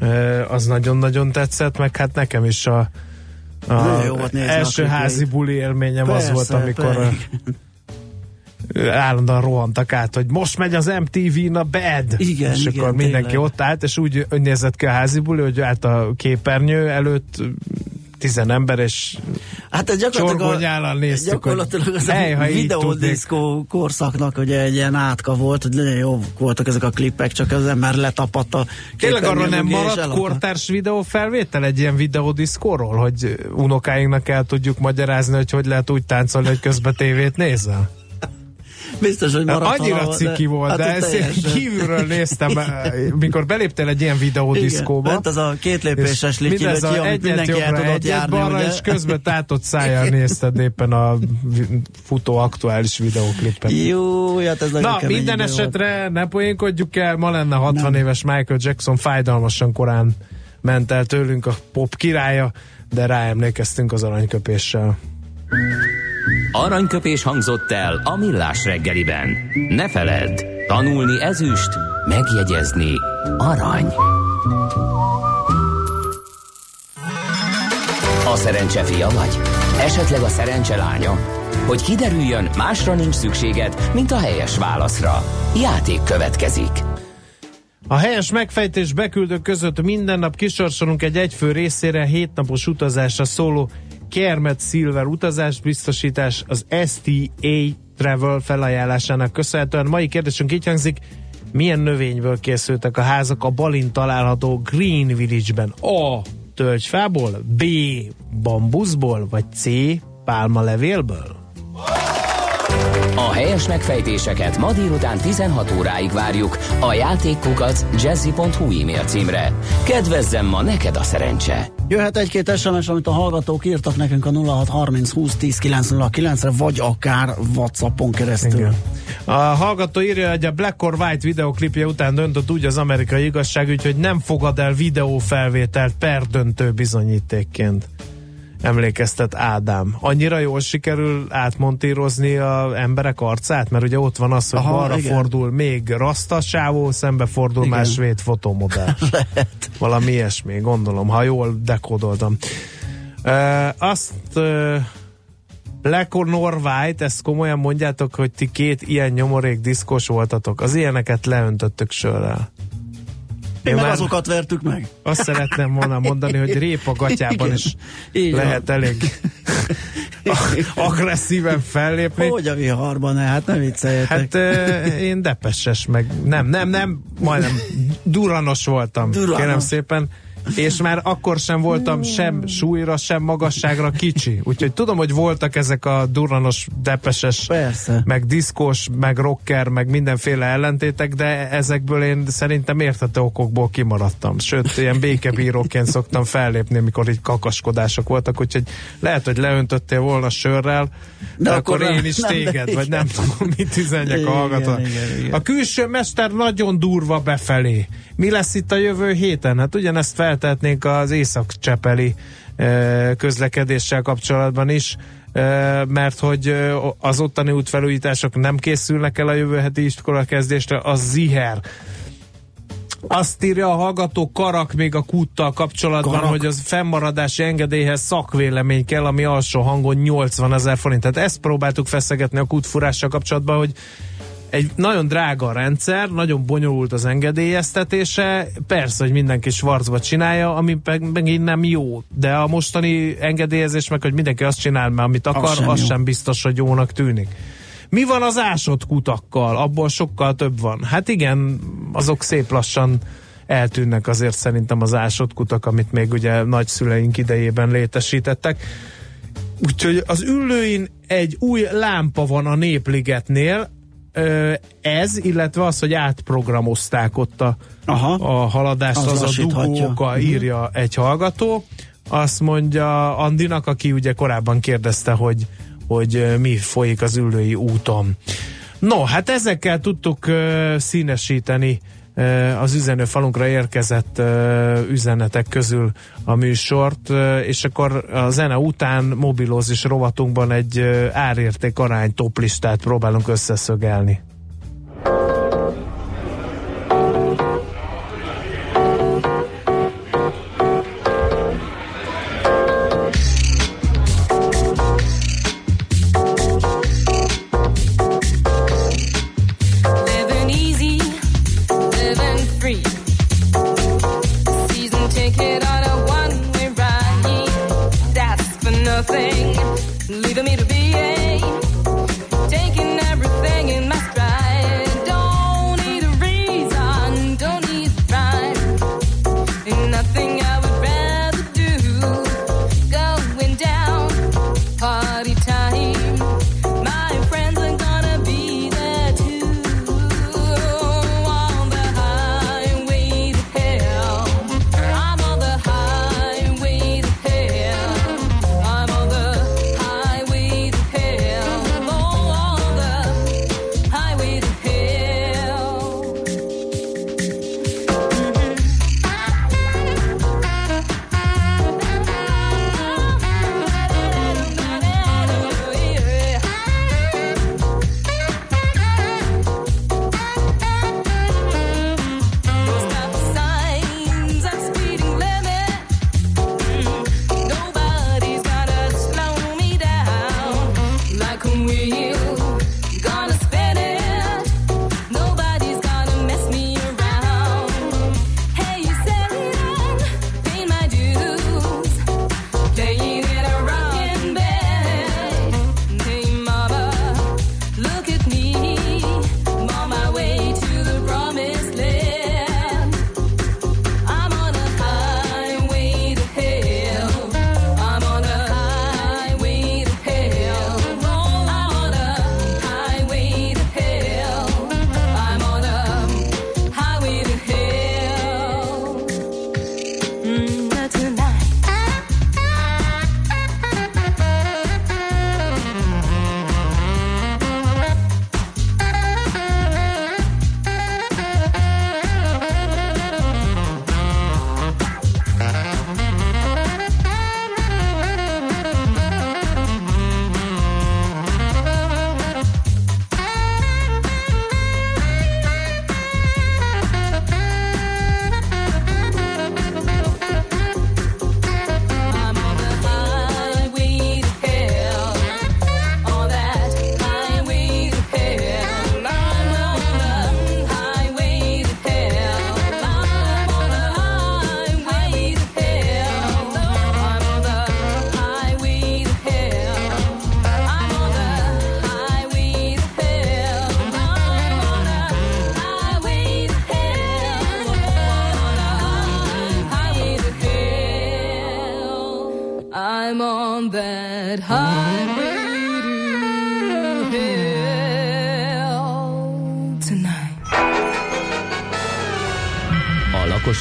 igen. Az nagyon-nagyon tetszett, meg hát nekem is a, a jó volt első házi buli élményem persze, az volt, amikor persze állandóan rohantak át, hogy most megy az MTV-n a bed. Igen, és igen, akkor mindenki tényleg. ott állt, és úgy nézett ki a házi buli, hogy állt a képernyő előtt tizen ember, és hát ez gyakorlatilag, néztük, gyakorlatilag az hely, a videódiszkó korszaknak ugye egy ilyen átka volt, hogy nagyon jó voltak ezek a klippek, csak az ember letapadt a Tényleg arra nem maradt kortárs videófelvétel egy ilyen videódiszkóról, hogy unokáinknak el tudjuk magyarázni, hogy hogy lehet úgy táncolni, hogy közben tévét nézel? Biztos, hogy maradt Annyira ciki volt, hát de ezt én kívülről néztem, mikor beléptél egy ilyen videódiszkóba. Igen, ez a két lépéses liki, mindez a egyet jobbra, egyet járni, balra, ugye? és közben tátott szájjal nézted éppen a futó aktuális videóklipet. Jó, hát ez Na, minden esetre volt. ne poénkodjuk el, ma lenne 60 Nem. éves Michael Jackson, fájdalmasan korán ment el tőlünk a pop királya, de ráemlékeztünk az aranyköpéssel. Aranyköpés hangzott el a millás reggeliben. Ne feledd, tanulni ezüst, megjegyezni arany. A szerencse fia vagy? Esetleg a szerencse lánya? Hogy kiderüljön, másra nincs szükséged, mint a helyes válaszra. Játék következik. A helyes megfejtés beküldők között minden nap kisorsolunk egy egyfő részére hétnapos utazásra szóló Kermet Silver utazás biztosítás az STA Travel felajánlásának köszönhetően. Mai kérdésünk így hangzik, milyen növényből készültek a házak a Balin található Green Village-ben? A. Tölgyfából, B. Bambuszból, vagy C. Pálmalevélből? A helyes megfejtéseket ma délután 16 óráig várjuk a játékkukat jazzy.hu e-mail címre. Kedvezzem ma neked a szerencse! Jöhet egy-két SMS, amit a hallgatók írtak nekünk a 0630 20 10 909-re, vagy akár Whatsappon keresztül. Igen. A hallgató írja, hogy a Black or White videoklipje után döntött úgy az amerikai igazságügy, hogy nem fogad el videófelvételt per döntő bizonyítékként emlékeztet Ádám. Annyira jól sikerül átmontírozni a emberek arcát, mert ugye ott van az, hogy Aha, balra igen. fordul még rasztasávó, szembe fordul igen. más svéd fotomodell. *laughs* Lehet. Valami ilyesmi, gondolom, ha jól dekódoltam. Uh, azt Black or White, ezt komolyan mondjátok, hogy ti két ilyen nyomorék diszkos voltatok. Az ilyeneket leöntöttök sörrel. Mi meg azokat vertük meg. Azt szeretném volna mondani, hogy répa gatyában is Így lehet van. elég *laughs* agresszíven fellépni. Hogy a viharban, hát nem vicceljetek. Hát euh, én depeses meg. Nem, nem, nem, majdnem duranos voltam. Duranos. Kérem szépen. És már akkor sem voltam sem súlyra, sem magasságra kicsi. Úgyhogy tudom, hogy voltak ezek a durranos, depeses, Persze. meg diszkos, meg rocker, meg mindenféle ellentétek, de ezekből én szerintem érthető okokból kimaradtam. Sőt, ilyen békebíróként szoktam fellépni, amikor így kakaskodások voltak, úgyhogy lehet, hogy leöntöttél volna sörrel, de, de akkor, akkor én is nem, téged, vagy nem tudom, mit üzenjek a hallgató. A külső mester nagyon durva befelé. Mi lesz itt a jövő héten? Hát ugyanezt feltetnénk az észak-csepeli közlekedéssel kapcsolatban is, mert hogy az ottani útfelújítások nem készülnek el a jövő heti iskola kezdésre, az ziher. Azt írja a hallgató Karak még a kúttal kapcsolatban, Karak. hogy az fennmaradási engedélyhez szakvélemény kell, ami alsó hangon 80 ezer forint. Tehát ezt próbáltuk feszegetni a kútfurással kapcsolatban, hogy egy nagyon drága rendszer, nagyon bonyolult az engedélyeztetése, persze, hogy mindenki svarcba csinálja, ami megint nem jó, de a mostani engedélyezés meg, hogy mindenki azt csinál, mert amit akar, az sem, az sem biztos, hogy jónak tűnik. Mi van az ásott kutakkal? Abból sokkal több van. Hát igen, azok szép lassan eltűnnek azért szerintem az ásott kutak, amit még ugye nagyszüleink idejében létesítettek. Úgyhogy az ülőin egy új lámpa van a Népligetnél, ez, illetve az, hogy átprogramozták ott a, Aha. a haladást, az, az a dugóka mhm. írja egy hallgató. Azt mondja Andinak, aki ugye korábban kérdezte, hogy, hogy mi folyik az ülői úton. No, hát ezekkel tudtuk uh, színesíteni az üzenőfalunkra érkezett üzenetek közül a műsort, és akkor a zene után mobilózis rovatunkban egy árérték arány toplistát próbálunk összeszögelni.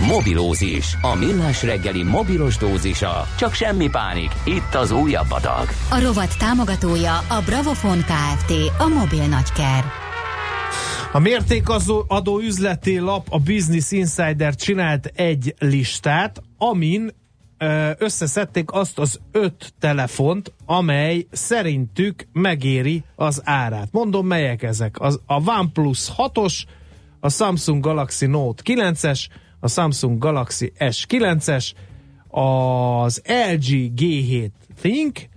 Mobilózis, a millás reggeli mobilos dózisa. Csak semmi pánik, itt az újabb adag. A rovat támogatója a Bravofon Kft. A mobil nagyker. A mértékadó üzleti lap, a Business Insider csinált egy listát, amin összeszedték azt az öt telefont, amely szerintük megéri az árát. Mondom, melyek ezek. Az, a OnePlus 6-os, a Samsung Galaxy Note 9-es, a Samsung Galaxy S9-es, az LG G7 Think,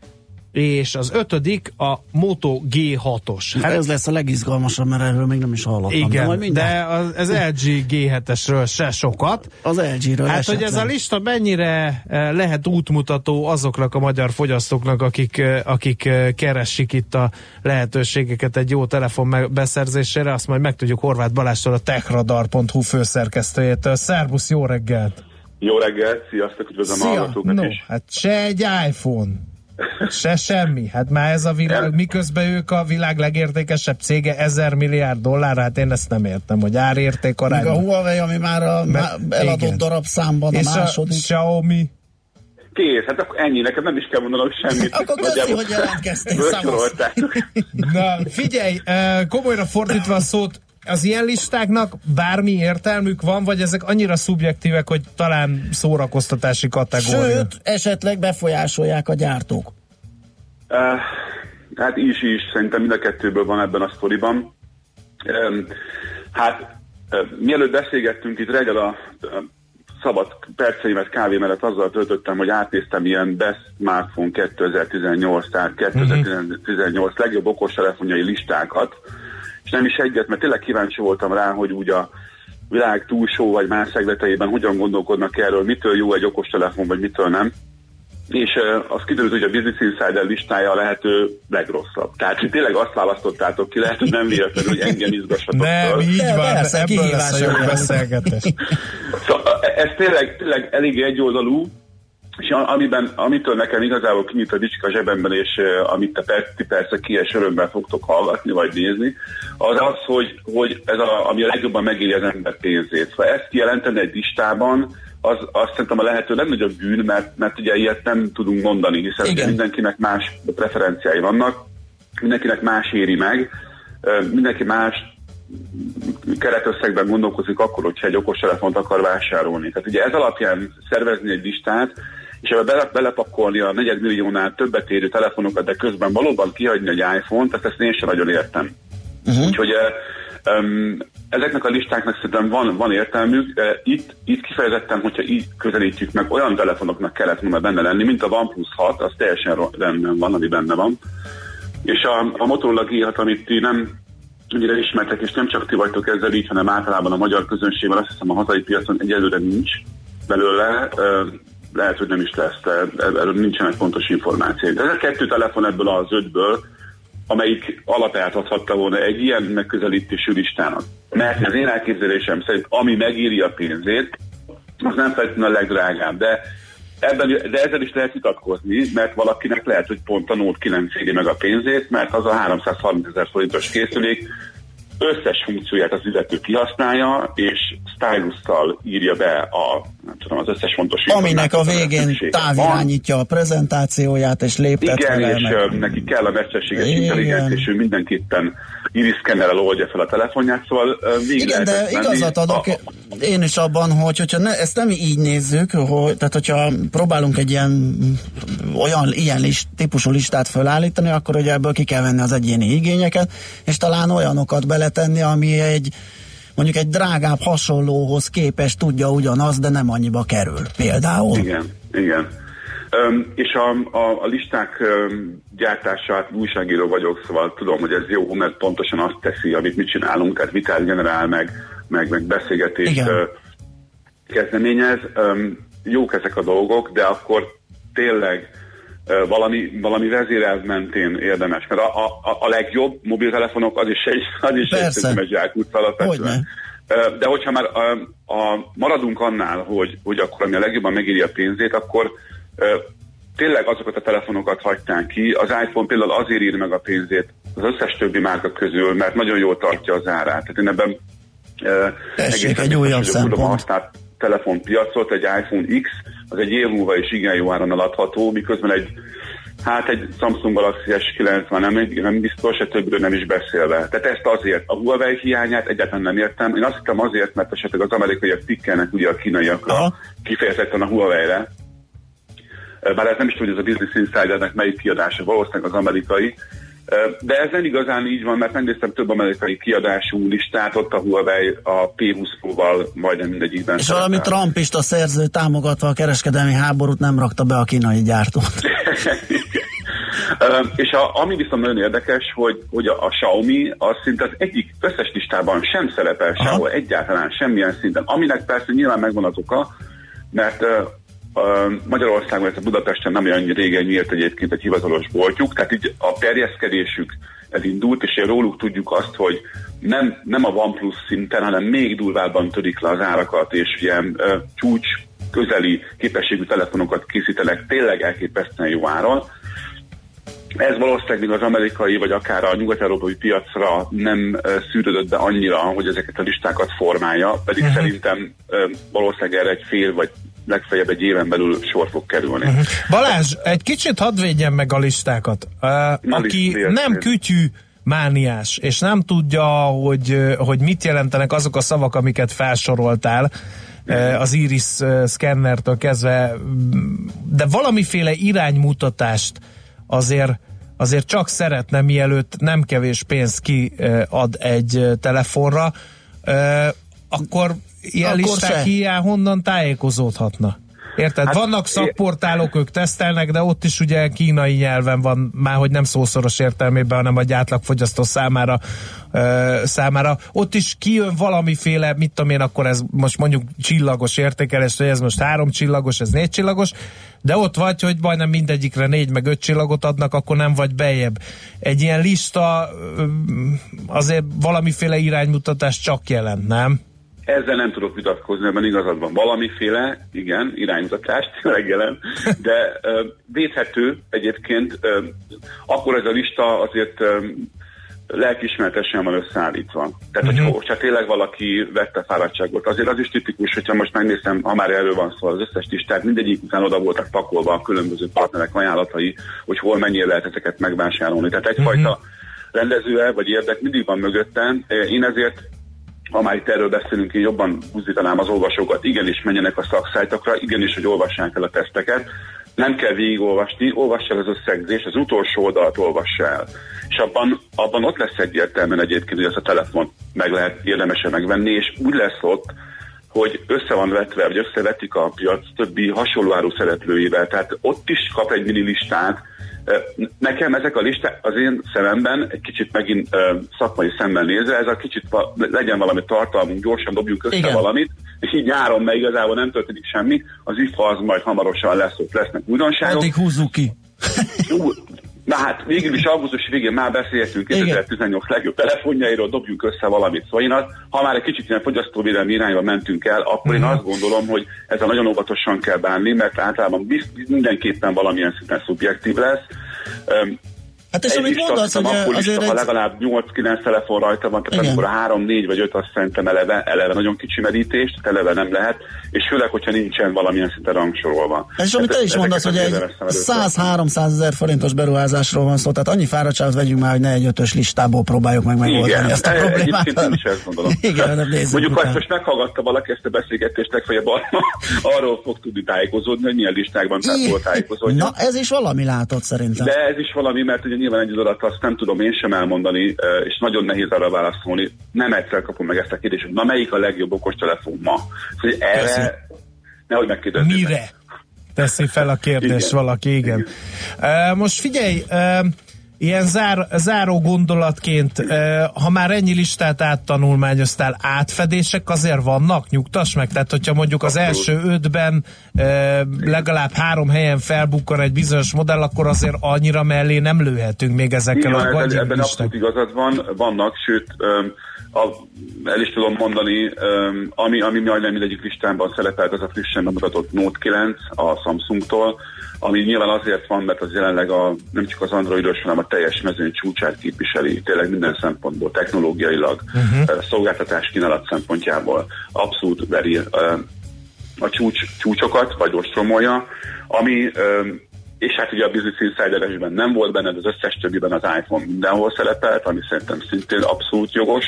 és az ötödik a Moto G6-os. Hát ez lesz a legizgalmasabb, mert erről még nem is hallottam. Igen, de, majd de az, az LG G7-esről se sokat. Az LG-ről Hát, hogy esetleg. ez a lista mennyire eh, lehet útmutató azoknak a magyar fogyasztóknak, akik, eh, akik eh, keresik itt a lehetőségeket egy jó telefon beszerzésére, azt majd megtudjuk Horváth Balástól, a techradar.hu főszerkesztőjétől. Szerbusz, jó reggelt! Jó reggelt, sziasztok, üdvözlöm a hallgatókat No, is. hát se egy iPhone, se semmi. Hát már ez a világ, miközben ők a világ legértékesebb cége, ezer milliárd dollár, hát én ezt nem értem, hogy árérték Még a. Huawei, ami már a má- eladott igen. darabszámban a És a második. Xiaomi Kész, hát akkor ennyi, neked nem is kell mondanom semmit. Akkor köszi, hogy jelentkeztél. Na, figyelj, komolyra fordítva a szót, az ilyen listáknak bármi értelmük van, vagy ezek annyira szubjektívek, hogy talán szórakoztatási kategória? Sőt, esetleg befolyásolják a gyártók. Uh, hát is is, szerintem mind a kettőből van ebben a sztoriban. Um, hát uh, mielőtt beszélgettünk itt reggel a, a szabad perceimet kávé mellett azzal töltöttem, hogy átnéztem ilyen Best Smartphone 2018, tehát 2018 legjobb okostelefonjai listákat, és nem is egyet, mert tényleg kíváncsi voltam rá, hogy úgy a világ túlsó vagy más szegleteiben hogyan gondolkodnak erről, mitől jó egy okostelefon, vagy mitől nem. És uh, az kiderült, hogy a Business Insider listája a lehető legrosszabb. Tehát hogy tényleg azt választottátok ki, lehet, hogy nem véletlenül, hogy engem izgassatok Nem, így van, persze, ebből lesz a jó beszélgetés. Szóval ez tényleg, tényleg eléggé egyoldalú, és amiben, amitől nekem igazából kinyit a dicska zsebemben, és uh, amit te persze, persze kies örömmel fogtok hallgatni, vagy nézni, az az, hogy, hogy ez a, ami a legjobban megéri az ember pénzét. Szóval ezt kijelenteni egy listában, az azt szerintem a lehető legnagyobb bűn, mert, mert ugye ilyet nem tudunk mondani, hiszen Igen. mindenkinek más preferenciái vannak, mindenkinek más éri meg, mindenki más keretösszegben gondolkozik akkor, hogyha egy okostelefont akar vásárolni. Tehát ugye ez alapján szervezni egy listát, és ebbe bele, belepakolni a negyedmilliónál többet érő telefonokat, de közben valóban kihagyni egy iPhone-t, tehát ezt én sem nagyon értem. Uh-huh. Úgyhogy um, ezeknek a listáknak szerintem van, van értelmük. Itt, itt kifejezetten, hogyha így közelítjük meg, olyan telefonoknak kellett volna benne lenni, mint a OnePlus 6, az teljesen rendben van, ami benne van. És a, a Motorola G6, amit ti nem annyira ismertek, és nem csak ti vagytok ezzel így, hanem általában a magyar közönségben, azt hiszem a hazai piacon egyelőre nincs belőle, lehet, hogy nem is lesz, de erről nincsenek pontos információk. De ez a kettő telefon ebből az ötből, amelyik alapját adhatta volna egy ilyen megközelítésű listának. Mert az én elképzelésem szerint, ami megéri a pénzét, az nem feltétlenül a legdrágább, de Ebben, de ezzel is lehet vitatkozni, mert valakinek lehet, hogy pont a Note 9 éri meg a pénzét, mert az a 330 ezer forintos készülék összes funkcióját az illető kihasználja, és stylusszal írja be a, nem tudom, az összes fontos Aminek a végén szüksége van. távirányítja a prezentációját, és léptet Igen, vele és meg. neki kell a mesterséges Igen. intelligencia, és ő mindenképpen iriszkennel oldja fel a telefonját, szóval végig Igen, de igazat adok A- én is abban, hogy hogyha ne, ezt nem így nézzük, hogy, tehát hogyha próbálunk egy ilyen olyan ilyen list, típusú listát fölállítani, akkor ugye ebből ki kell venni az egyéni igényeket, és talán olyanokat beletenni, ami egy mondjuk egy drágább hasonlóhoz képest tudja ugyanaz, de nem annyiba kerül. Például. Igen, igen. Öm, és a, a, a listák öm, gyártását újságíró vagyok, szóval tudom, hogy ez jó, mert pontosan azt teszi, amit mi csinálunk, tehát vitát generál meg, meg, meg beszélgetést Igen. ö, kezdeményez. Öm, jók ezek a dolgok, de akkor tényleg valami, valami vezérelv mentén érdemes. Mert a, a, a legjobb mobiltelefonok az is egy, az is egy Persze. alapvetően. Ö, De hogyha már a, a, maradunk annál, hogy, hogy akkor ami a legjobban megéri a pénzét, akkor tényleg azokat a telefonokat hagyták ki. Az iPhone például azért ír meg a pénzét az összes többi márka közül, mert nagyon jól tartja az árát. Tehát én ebben Tessék, egy újabb tudom szempont. használt telefonpiacot, egy iPhone X, az egy év múlva is igen jó áron eladható, miközben egy Hát egy Samsung Galaxy S90 nem, nem biztos, a többről nem is beszélve. Tehát ezt azért, a Huawei hiányát egyáltalán nem értem. Én azt hittem azért, mert esetleg az amerikaiak tikkelnek ugye a kínaiakra, Aha. kifejezetten a Huawei-re. Bár ez nem is tudom, hogy ez a Business Insidernek melyik kiadása, valószínűleg az amerikai. De ez nem igazán így van, mert megnéztem több amerikai kiadású listát, ott a Huawei a P20 Pro-val majdnem mindegyikben. És valami trumpista szerző támogatva a kereskedelmi háborút nem rakta be a kínai gyártót. *laughs* És a, ami viszont nagyon érdekes, hogy, hogy a, a Xiaomi az szinte az egyik összes listában sem szerepel sehol egyáltalán semmilyen szinten, aminek persze nyilván megvan az oka, mert Magyarországon, illetve Budapesten nem olyan régen nyílt egyébként egy hivatalos boltjuk, tehát így a terjeszkedésük ez indult, és róluk tudjuk azt, hogy nem, nem a OnePlus szinten, hanem még durvábban törik le az árakat, és ilyen ö, csúcs közeli képességű telefonokat készítenek tényleg elképesztően jó áron. Ez valószínűleg még az amerikai, vagy akár a nyugat-európai piacra nem ö, szűrődött be annyira, hogy ezeket a listákat formálja, pedig uh-huh. szerintem ö, valószínűleg erre egy fél, vagy legfeljebb egy éven belül sor fog kerülni. Uh-huh. Balázs, egy kicsit hadd védjem meg a listákat. Uh, aki védd, nem kütyű mániás, és nem tudja, hogy, hogy mit jelentenek azok a szavak, amiket felsoroltál, ö, az iris szkennertől kezdve, de valamiféle iránymutatást azért azért csak szeretne, mielőtt nem kevés pénzt kiad egy telefonra, akkor ilyen Akkor listák se. hiány honnan tájékozódhatna? Érted? Hát, Vannak szakportálok, ők tesztelnek, de ott is ugye kínai nyelven van, már hogy nem szószoros értelmében, hanem egy átlagfogyasztó számára, ö, számára. Ott is kijön valamiféle, mit tudom én, akkor ez most mondjuk csillagos értékelés, hogy ez most három csillagos, ez négy csillagos, de ott vagy, hogy majdnem mindegyikre négy meg öt csillagot adnak, akkor nem vagy bejebb. Egy ilyen lista ö, azért valamiféle iránymutatást csak jelent, nem? Ezzel nem tudok vitatkozni, ebben igazad van. Valamiféle, igen, iránymutatást tényleg *laughs* jelen, de védhető egyébként, akkor ez a lista azért lelkismeretesen van összeállítva. Tehát, uh-huh. hogyha tényleg valaki vette fáradtságot, azért az is tipikus, hogyha most megnézem, ha már erről van szó, az összes listát, mindegyik után oda voltak pakolva a különböző partnerek ajánlatai, hogy hol mennyire lehet ezeket megvásárolni. Tehát egyfajta uh-huh. rendező vagy érdek mindig van mögöttem. Én ezért ha már itt erről beszélünk, én jobban buzdítanám az olvasókat, igenis menjenek a szakszájtokra, igenis, hogy olvassák el a teszteket, nem kell végigolvasni, olvass el az összegzés, az utolsó oldalt olvass el. És abban, abban ott lesz egyértelműen egyébként, hogy ezt a telefon meg lehet érdemesen megvenni, és úgy lesz ott, hogy össze van vetve, vagy összevetik a piac többi hasonló áru szereplőivel, tehát ott is kap egy mini listát, Nekem ezek a listák az én szememben, egy kicsit megint szakmai szemmel nézve, ez a kicsit legyen valami tartalmunk, gyorsan dobjunk össze Igen. valamit, és így nyáron, mert igazából nem történik semmi, az IFA az majd hamarosan lesz, ott lesznek újdonságok. Addig húzzuk ki. Na hát végül is augusztus végén már beszélhetünk Igen. 2018 legjobb telefonjairól, dobjunk össze valamit. Szóval én az, ha már egy kicsit ilyen fogyasztóvédelmi irányba mentünk el, akkor én azt gondolom, hogy ezzel nagyon óvatosan kell bánni, mert általában bizt, mindenképpen valamilyen szinten szubjektív lesz. Hát és egy amit mondasz, hogy azért ha egy... legalább 8-9 telefon rajta van, tehát Igen. amikor a 3, 4 vagy 5 azt szerintem eleve, eleve nagyon kicsi merítés, tehát eleve nem lehet, és főleg, hogyha nincsen valamilyen szinten rangsorolva. És amit te is mondasz, hogy egy azért veszem előtt. 100-300 ezer forintos beruházásról van szó, tehát annyi fáradtságot vegyünk már, hogy ne egy ötös listából próbáljuk meg megoldani Igen, ezt a problémát. én is ezt gondolom. *laughs* Igen, nem nézzük Mondjuk azt most meghallgatta valaki ezt a beszélgetést, legfeljebb ar- arról fog tudni tájékozódni, hogy milyen listákban tájékozódni. Na, ez is valami látott szerintem. De ez is valami, mert ugye nyilván egy adat azt nem tudom én sem elmondani, és nagyon nehéz arra válaszolni. Nem egyszer kapom meg ezt a kérdést, hogy na melyik a legjobb okostelefon ma? Hogy erre nehogy megkérdezzék. Mire? Teszi fel a kérdést Igen. valaki, igen. igen. Uh, most figyelj, uh, Ilyen zár, záró gondolatként, ha már ennyi listát áttanulmányoztál, átfedések azért vannak, nyugtass meg? Tehát, hogyha mondjuk az első ötben legalább három helyen felbukkan egy bizonyos modell, akkor azért annyira mellé nem lőhetünk még ezekkel Igen, a ebben, gadget ebben abszolút igazad van, vannak, sőt, a, el is tudom mondani, ami, ami majdnem mindegyik listámban szerepelt, az a frissen bemutatott Note 9 a Samsungtól, ami nyilván azért van, mert az jelenleg a, nem csak az androidos, hanem a teljes mezőny csúcsát képviseli, tényleg minden szempontból, technológiailag, uh-huh. szolgáltatás kínálat szempontjából abszolút veri öm, a csúcs, csúcsokat, vagy ostromolja, ami öm, és hát ugye a Business Insider-esben nem volt benne, de az összes többiben az iPhone mindenhol szerepelt, ami szerintem szintén abszolút jogos.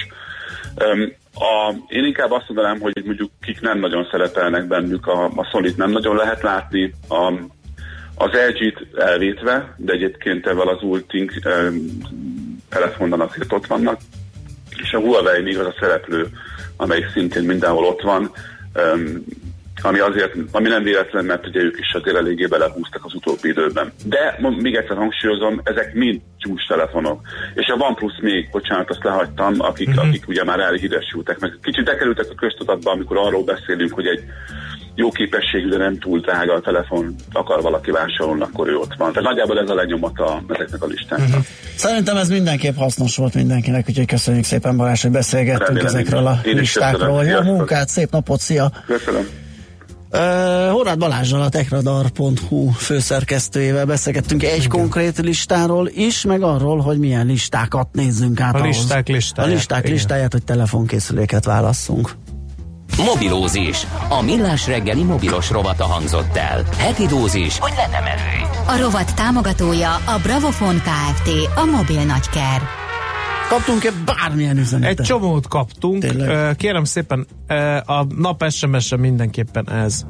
Öm, a, én inkább azt mondanám, hogy mondjuk kik nem nagyon szerepelnek bennük, a, a sony nem nagyon lehet látni, a, az LG-t elvétve, de egyébként ezzel az Ulting telefonban azért ott vannak, és a Huawei még az a szereplő, amelyik szintén mindenhol ott van, ami azért, ami nem véletlen, mert ugye ők is azért eléggé belehúztak az utóbbi időben. De még egyszer hangsúlyozom, ezek mind csúcs telefonok. És a OnePlus még, bocsánat, azt lehagytam, akik, uh-huh. akik ugye már elhíresültek, meg kicsit bekerültek a köztudatba, amikor arról beszélünk, hogy egy jó képességű, de nem túl drága a telefon akar valaki vásárolni, akkor ő ott van. Tehát nagyjából ez a lenyomata ezeknek a listáknak. Uh-huh. Szerintem ez mindenképp hasznos volt mindenkinek, úgyhogy köszönjük szépen Balázs, hogy beszélgettünk Remélem, ezekről a én listákról. Jó munkát, szép napot, szia! Köszönöm. Uh, Horváth Balázsral a techradar.hu főszerkesztőjével beszélgettünk egy konkrét listáról is, meg arról, hogy milyen listákat nézzünk át. A ahhoz. listák listáját, A listák igen. listáját, hogy telefonkészüléket válasszunk. Mobilózis. A millás reggeli mobilos rovata hangzott el. Heti dózis, hogy lenne merő. A rovat támogatója a Bravofon Kft. A mobil nagyker. Kaptunk-e bármilyen üzenetet? Egy csomót kaptunk. Tényleg? Kérem szépen, a nap SMS-e mindenképpen ez.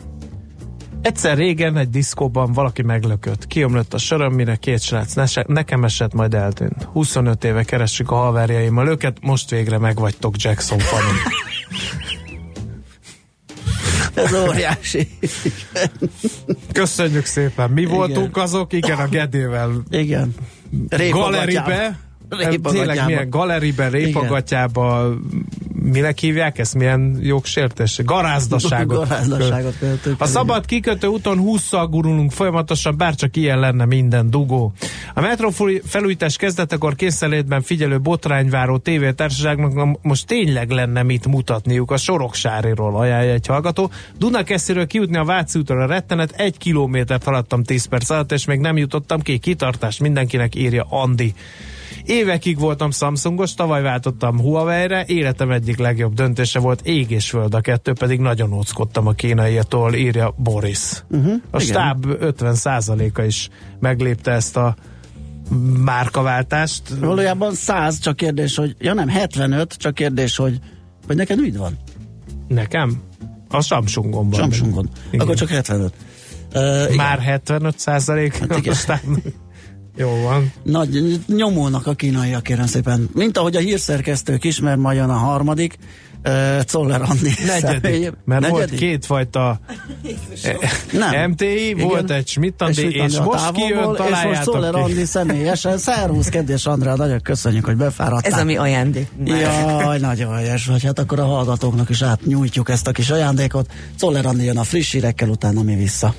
Egyszer régen egy diszkóban valaki meglökött. Kiömlött a söröm, mire két srác ne- nekem esett, majd eltűnt. 25 éve keressük a haverjaimmal őket, most végre megvagytok Jackson fani. *laughs* *laughs* Ez óriási. Köszönjük szépen. Mi Igen. voltunk azok? Igen, a Gedével Igen. galeribe. Répagatyába. Tényleg milyen galeribe, répagatyába, minek hívják ezt? Milyen jogsértés? Garázdaságot. *laughs* Garázdaságot. A szabad kikötő úton 20 gurulunk folyamatosan, bárcsak ilyen lenne minden dugó. A metró felújítás kezdetekor készenlétben figyelő botrányváró tévétársaságnak most tényleg lenne mit mutatniuk a Soroksáriról, ajánlja egy hallgató. Dunakesziről kijutni a Váci útra a rettenet, egy kilométert haladtam 10 perc alatt, és még nem jutottam ki. Kitartás mindenkinek írja Andi. Évekig voltam Samsungos, tavaly váltottam Huawei-re, életem egyik legjobb döntése volt ég és föld, a kettő pedig nagyon óckodtam a kínaiatól, írja Boris. Uh-huh, a igen. stáb 50%-a is meglépte ezt a márkaváltást. Valójában 100, csak kérdés, hogy... Ja nem, 75, csak kérdés, hogy... Vagy neked mit van? Nekem? A Samsungomban. Samsungon. Igen. Akkor csak 75. Uh, igen. Már 75 százalék? Hát igen. Jó van. Nagy, nyomulnak a kínaiak, kérem szépen. Mint ahogy a hírszerkesztők is, mert majd jön a harmadik. Uh, Czoller Andi. Negyedik. személy- Mert Negyedik? volt kétfajta Nem. MTI, Igen. volt egy Schmidt-Andi, és, a most kijön, távolból, És most találjátok Czoller. Andi személyesen. Szervusz, kedves Andrá, nagyon köszönjük, hogy befáradtál. Ez a mi ajándék. Jaj, nagyon helyes vagy. Hát akkor a hallgatóknak is átnyújtjuk ezt a kis ajándékot. Czoller Andi jön a friss hírekkel, utána mi vissza.